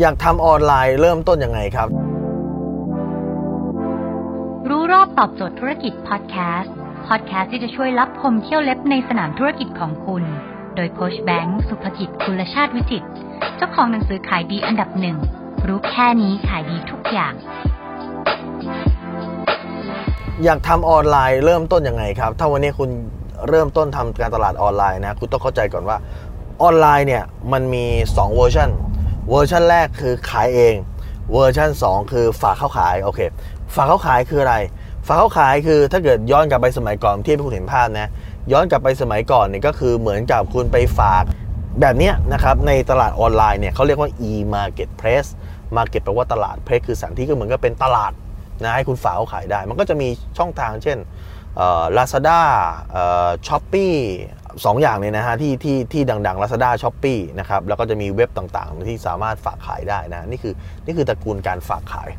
อยากทำออนไลน์เริ่มต้นยังไงครับ รู้รอบตอบโจทย์ธุรกิจพอดแคสต์พอดแคสต์ที่จะช่วยรับพมเที่ยวเล็บในสนามธุรกิจของคุณ โดยโคชแบงค์สุภกิจคุณชาติวิจิตเจ้าของหนังสือขายดีอันดับหนึ่งรู้แค่นี้ขายดีทุกอย่าง อยากทำออนไลน์เริ่มต้นยังไงครับ ถ้าวันนี้คุณเริ่มต้นทำการตลาดออนไลน์นะ คุณต้องเข้าใจก่อนว่าออนไลน์เนี่ยมันมี2เวอร์ชัน เวอร์ชันแรกคือขายเอง เวอร์ชัน2 คือฝากเขาขายโอเคฝากเข้าขายคืออะไร ฝากเข้าขายคือถ้าเกิดย้อนกลับไปสมัยก่อนที่ให้คุณเห็นภาพนะย้อนกลับไปสมัยก่อนเนี่ยก็คือเหมือนกับคุณไปฝากแบบนี้นะครับในตลาดออนไลน์เนี่ยเขาเรียกว่า e-marketplace market แปลว่าตลาด place คือสถานที่ก็เหมือนกับเป็นตลาดนะให้คุณฝากเขาขายได้ มันก็จะมีช่องทางเช่นLazada Shopee สองอย่างเนี่ยนะฮะที่ที่ที่ดังๆ Lazada s h o p e e นะครับแล้วก็จะมีเว็บต่างๆ ที่สามารถฝากขายได้นะนี่คือนี่คือตระกูลการฝากขาย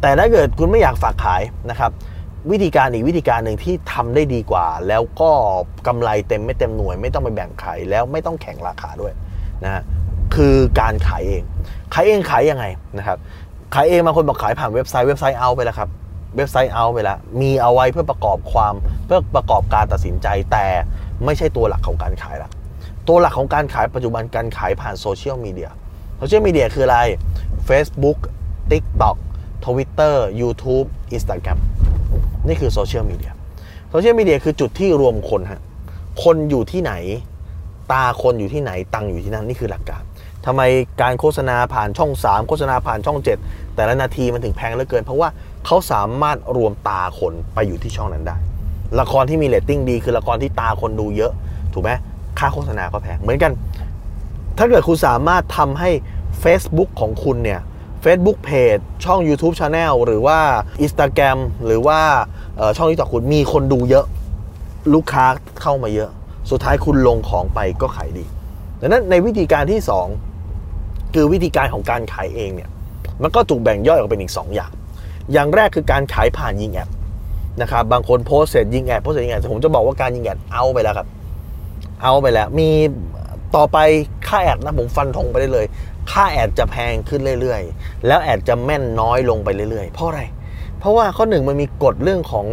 แต่ถ้าเกิดคุณไม่อยากฝากขายนะครับวิธีการอีกวิธีการหนึ่งที่ทำได้ดีกว่า แล้วก็กำไรเต็มเม็ดเต็มหน่วย ไม่ต้องไปแบ่งขายแล้วไม่ต้องแข่งราคาด้วยนะฮะคือการขายเอง ขายเองขายยังไงนะครับขายเองบางคนบอกขายผ่านเว็บไซต์เว็บไซต์เอาไปแล้วครับเว็บไซต์เอาไปแล้วมีเอาไว้เพื่อประกอบความเพื่อประกอบการตัดสินใจแต่ ไม่ใช่ตัวหลักของการขายละตัวหลักของการขายปัจจุบันการขายผ่านโซเชียลมีเดียโซเชียลมีเดียคืออะไร Facebook TikTok Twitter YouTube Instagram นี่คือโซเชียลมีเดียโซเชียลมีเดียคือจุดที่รวมคนฮะคนอยู่ที่ไหน ตาคนอยู่ที่ไหน ตังอยู่ที่นั่น นี่คือหลักการทำไมการโฆษณาผ่านช่อง 3 โฆษณาผ่านช่อง 7 แต่ละนาทีมันถึงแพงเหลือเกิน เพราะว่าเขาสามารถรวมตาคนไปอยู่ที่ช่องนั้นได้ ละครที่มีเรตติ้งดีคือละครที่ตาคนดูเยอะ ถูกไหมค่าโฆษณาก็แพงเหมือนกัน ถ้าเกิดคุณสามารถทำให้ Facebook ของคุณเนี่ย Facebook Page ช่อง YouTube Channel หรือว่า Instagram หรือว่าช่องที่ต่อคุณมีคนดูเยอะ ลูกค้าเข้ามาเยอะ สุดท้ายคุณลงของไปก็ขายดีดังนั้นในวิธีการที่ 2 คือวิธีการของการขายเองเนี่ยมันก็ถูกแบ่งย่อยออกเป็นอีก 2 อย่าง อย่างแรกคือการขายผ่านยิงแอด นะครับบางคนโพสเสร็จยิงแอดโพสเสร็จยิงแอดแต่ผมจะบอกว่าการยิงแอดเอาไปแล้วครับ เอาไปแล้ว มีต่อไปค่าแอดนะผมฟันธงไปได้เลย ค่าแอดจะแพงขึ้นเรื่อยๆ แล้วแอดจะแม่นน้อยลงไปเรื่อยๆ เพราะอะไร เพราะว่าข้อหนึ่งมันมีกฎเรื่องของ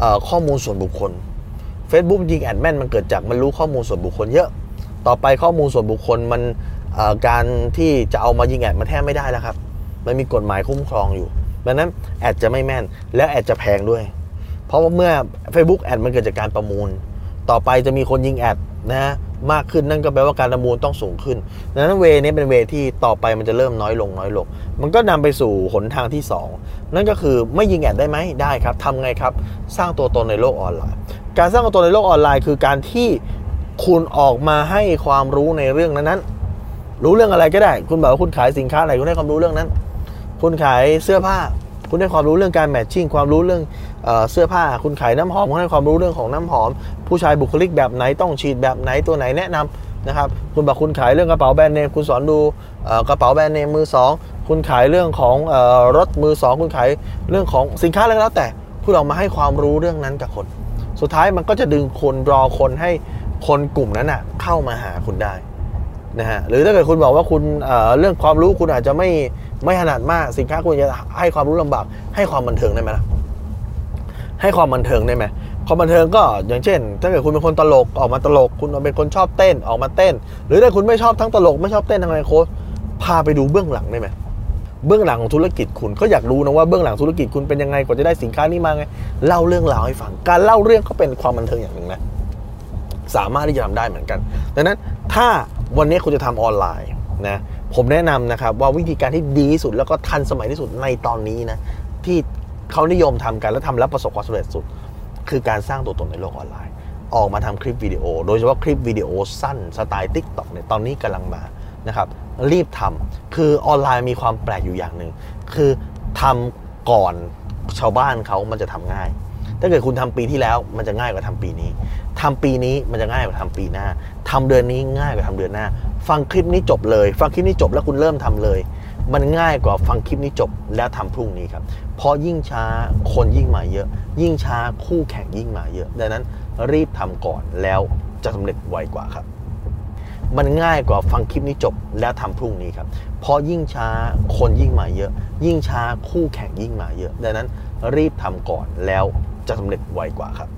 อข้อมูลส่วนบุคคล Facebook ยิงแอดแม่นมันเกิดจากมันรู้ข้อมูลส่วนบุคคลเยอะ ต่อไปข้อมูลส่วนบุคคลมันการที่จะเอามายิงแอดมันแทบไม่ได้แล้วครับ มันมีกฎหมายคุ้มครองอยู่ดังนั้นแอดจะไม่แม่นและแอดจะแพงด้วย เพราะว่าเมื่อ Facebook แอดมันเกิดจากการประมูล ต่อไปจะมีคนยิงแอดนะมากขึ้นนั่นก็แปลว่าการประมูลต้องสูงขึ้นดังนั้นเวนี้เป็นเวที่ต่อไปมันจะเริ่มน้อยลงน้อยลง มันก็นำไปสู่หนทางที่ 2 นั่นก็คือไม่ยิงแอดได้ไหมได้ครับทำไงครับ สร้างตัวตนในโลกออนไลน์ การสร้างตัวตนในโลกออนไลน์ คือการที่คุณออกมาให้ความรู้ในเรื่องนั้นๆรู้เรื่องอะไรก็ได้ คุณบอกว่าคุณขายสินค้าอะไรคุณให้ความรู้เรื่องนั้น คุณขายเสื้อผ้า คุณให้ความรู้เรื่องการแมทชิ่งความรู้เรื่องเสื้อผ้า คุณขายน้ำหอมคุณให้ความรู้เรื่องของน้ำหอม ผู้ชายบุคลิกแบบไหนต้องฉีดแบบไหนตัวไหนแนะนำนะครับ คุณบอกคุณขายเรื่องกระเป๋าแบรนด์เนมคุณสอนดูกระเป๋าแบรนด์เนมมือ 2 คุณขายเรื่องของรถมือ 2 คุณขายเรื่องของสินค้าอะไรก็แล้วแต่คุณออกมาให้ความรู้เรื่องนั้นกับคน สุดท้ายมันก็จะดึงคนรอคนให้คนกลุ่มนั้นนะเข้ามาหาคุณได้นะฮะหรือถ้าเกิดคุณบอกว่าคุณเเรื่องความรู้คุณอาจจะไม่ ไม่ถนัดมากสินค้าคุณจะให้ความรู้ลำบาก ให้ความบันเทิงได้ไหมล่ะให้ความบันเทิงได้ไหมความบันเทิงก็อย่างเช่น ถ้าเกิดคุณเป็นคนตลกออกมาตลก คุณเป็นคนชอบเต้นออกมาเต้น หรือถ้าคุณไม่ชอบทั้งตลกไม่ชอบเต้นทั้งอะไรโค้ชพาไปดูเบื้องหลังได้ไหมเบื้องหลังของธุรกิจคุณก็อยากรู้นะว่าเบื้องหลังธุรกิจคุณเป็นยังไงกว่าจะได้สินค้านี้มาไงเล่าเรื่องราวให้ฟังการเล่าเรื่องก็เป็นความบันเทิงอย่างหนึ่งนะสามารถที่จะทำได้เหมือนกันดังนั้นถ้าวันนี้คุณจะทำออนไลน์นะ ผมแนะนำนะครับว่าวิธีการที่ดีที่สุดแล้วก็ทันสมัยที่สุดในตอนนี้นะที่เขานิยมทำกันและทำแล้วประสบความสำเร็จสุด คือการสร้างตัวตนในโลกออนไลน์ ออกมาทำคลิปวิดีโอ โดยเฉพาะคลิปวิดีโอสั้นสไตล์ t ิ k t o k เนี่ยตอนนี้กำลังมานะครับรีบทำคือออนไลน์มีความแปลกอยู่อย่างหนึ่งคือทำก่อนชาวบ้านเขามันจะทำง่าย ถ้าเกิดคุณทำปีที่แล้วมันจะง่ายกว่าทำปีนี้ทำปีนี้มันจะง่ายกว่าทำปีหน้า ทำเดือนนี้ง่ายกว่าทำเดือนหน้า ฟังคลิปนี้จบเลย ฟังคลิปนี้จบแล้วคุณเริ่มทำเลย มันง่ายกว่าฟังคลิปนี้จบแล้วทำพรุ่งนี้ครับ เพราะยิ่งช้าคนยิ่งมาเยอะ ยิ่งช้าคู่แข่งยิ่งมาเยอะ ดังนั้นรีบทำก่อนแล้วจะสำเร็จไวกว่าครับ มันง่ายกว่าฟังคลิปนี้จบแล้วทำพรุ่งนี้ครับ เพราะยิ่งช้าคนยิ่งมาเยอะ ยิ่งช้าคู่แข่งยิ่งมาเยอะ ดังนั้นรีบทำก่อนแล้วจะสำเร็จไวกว่าครับ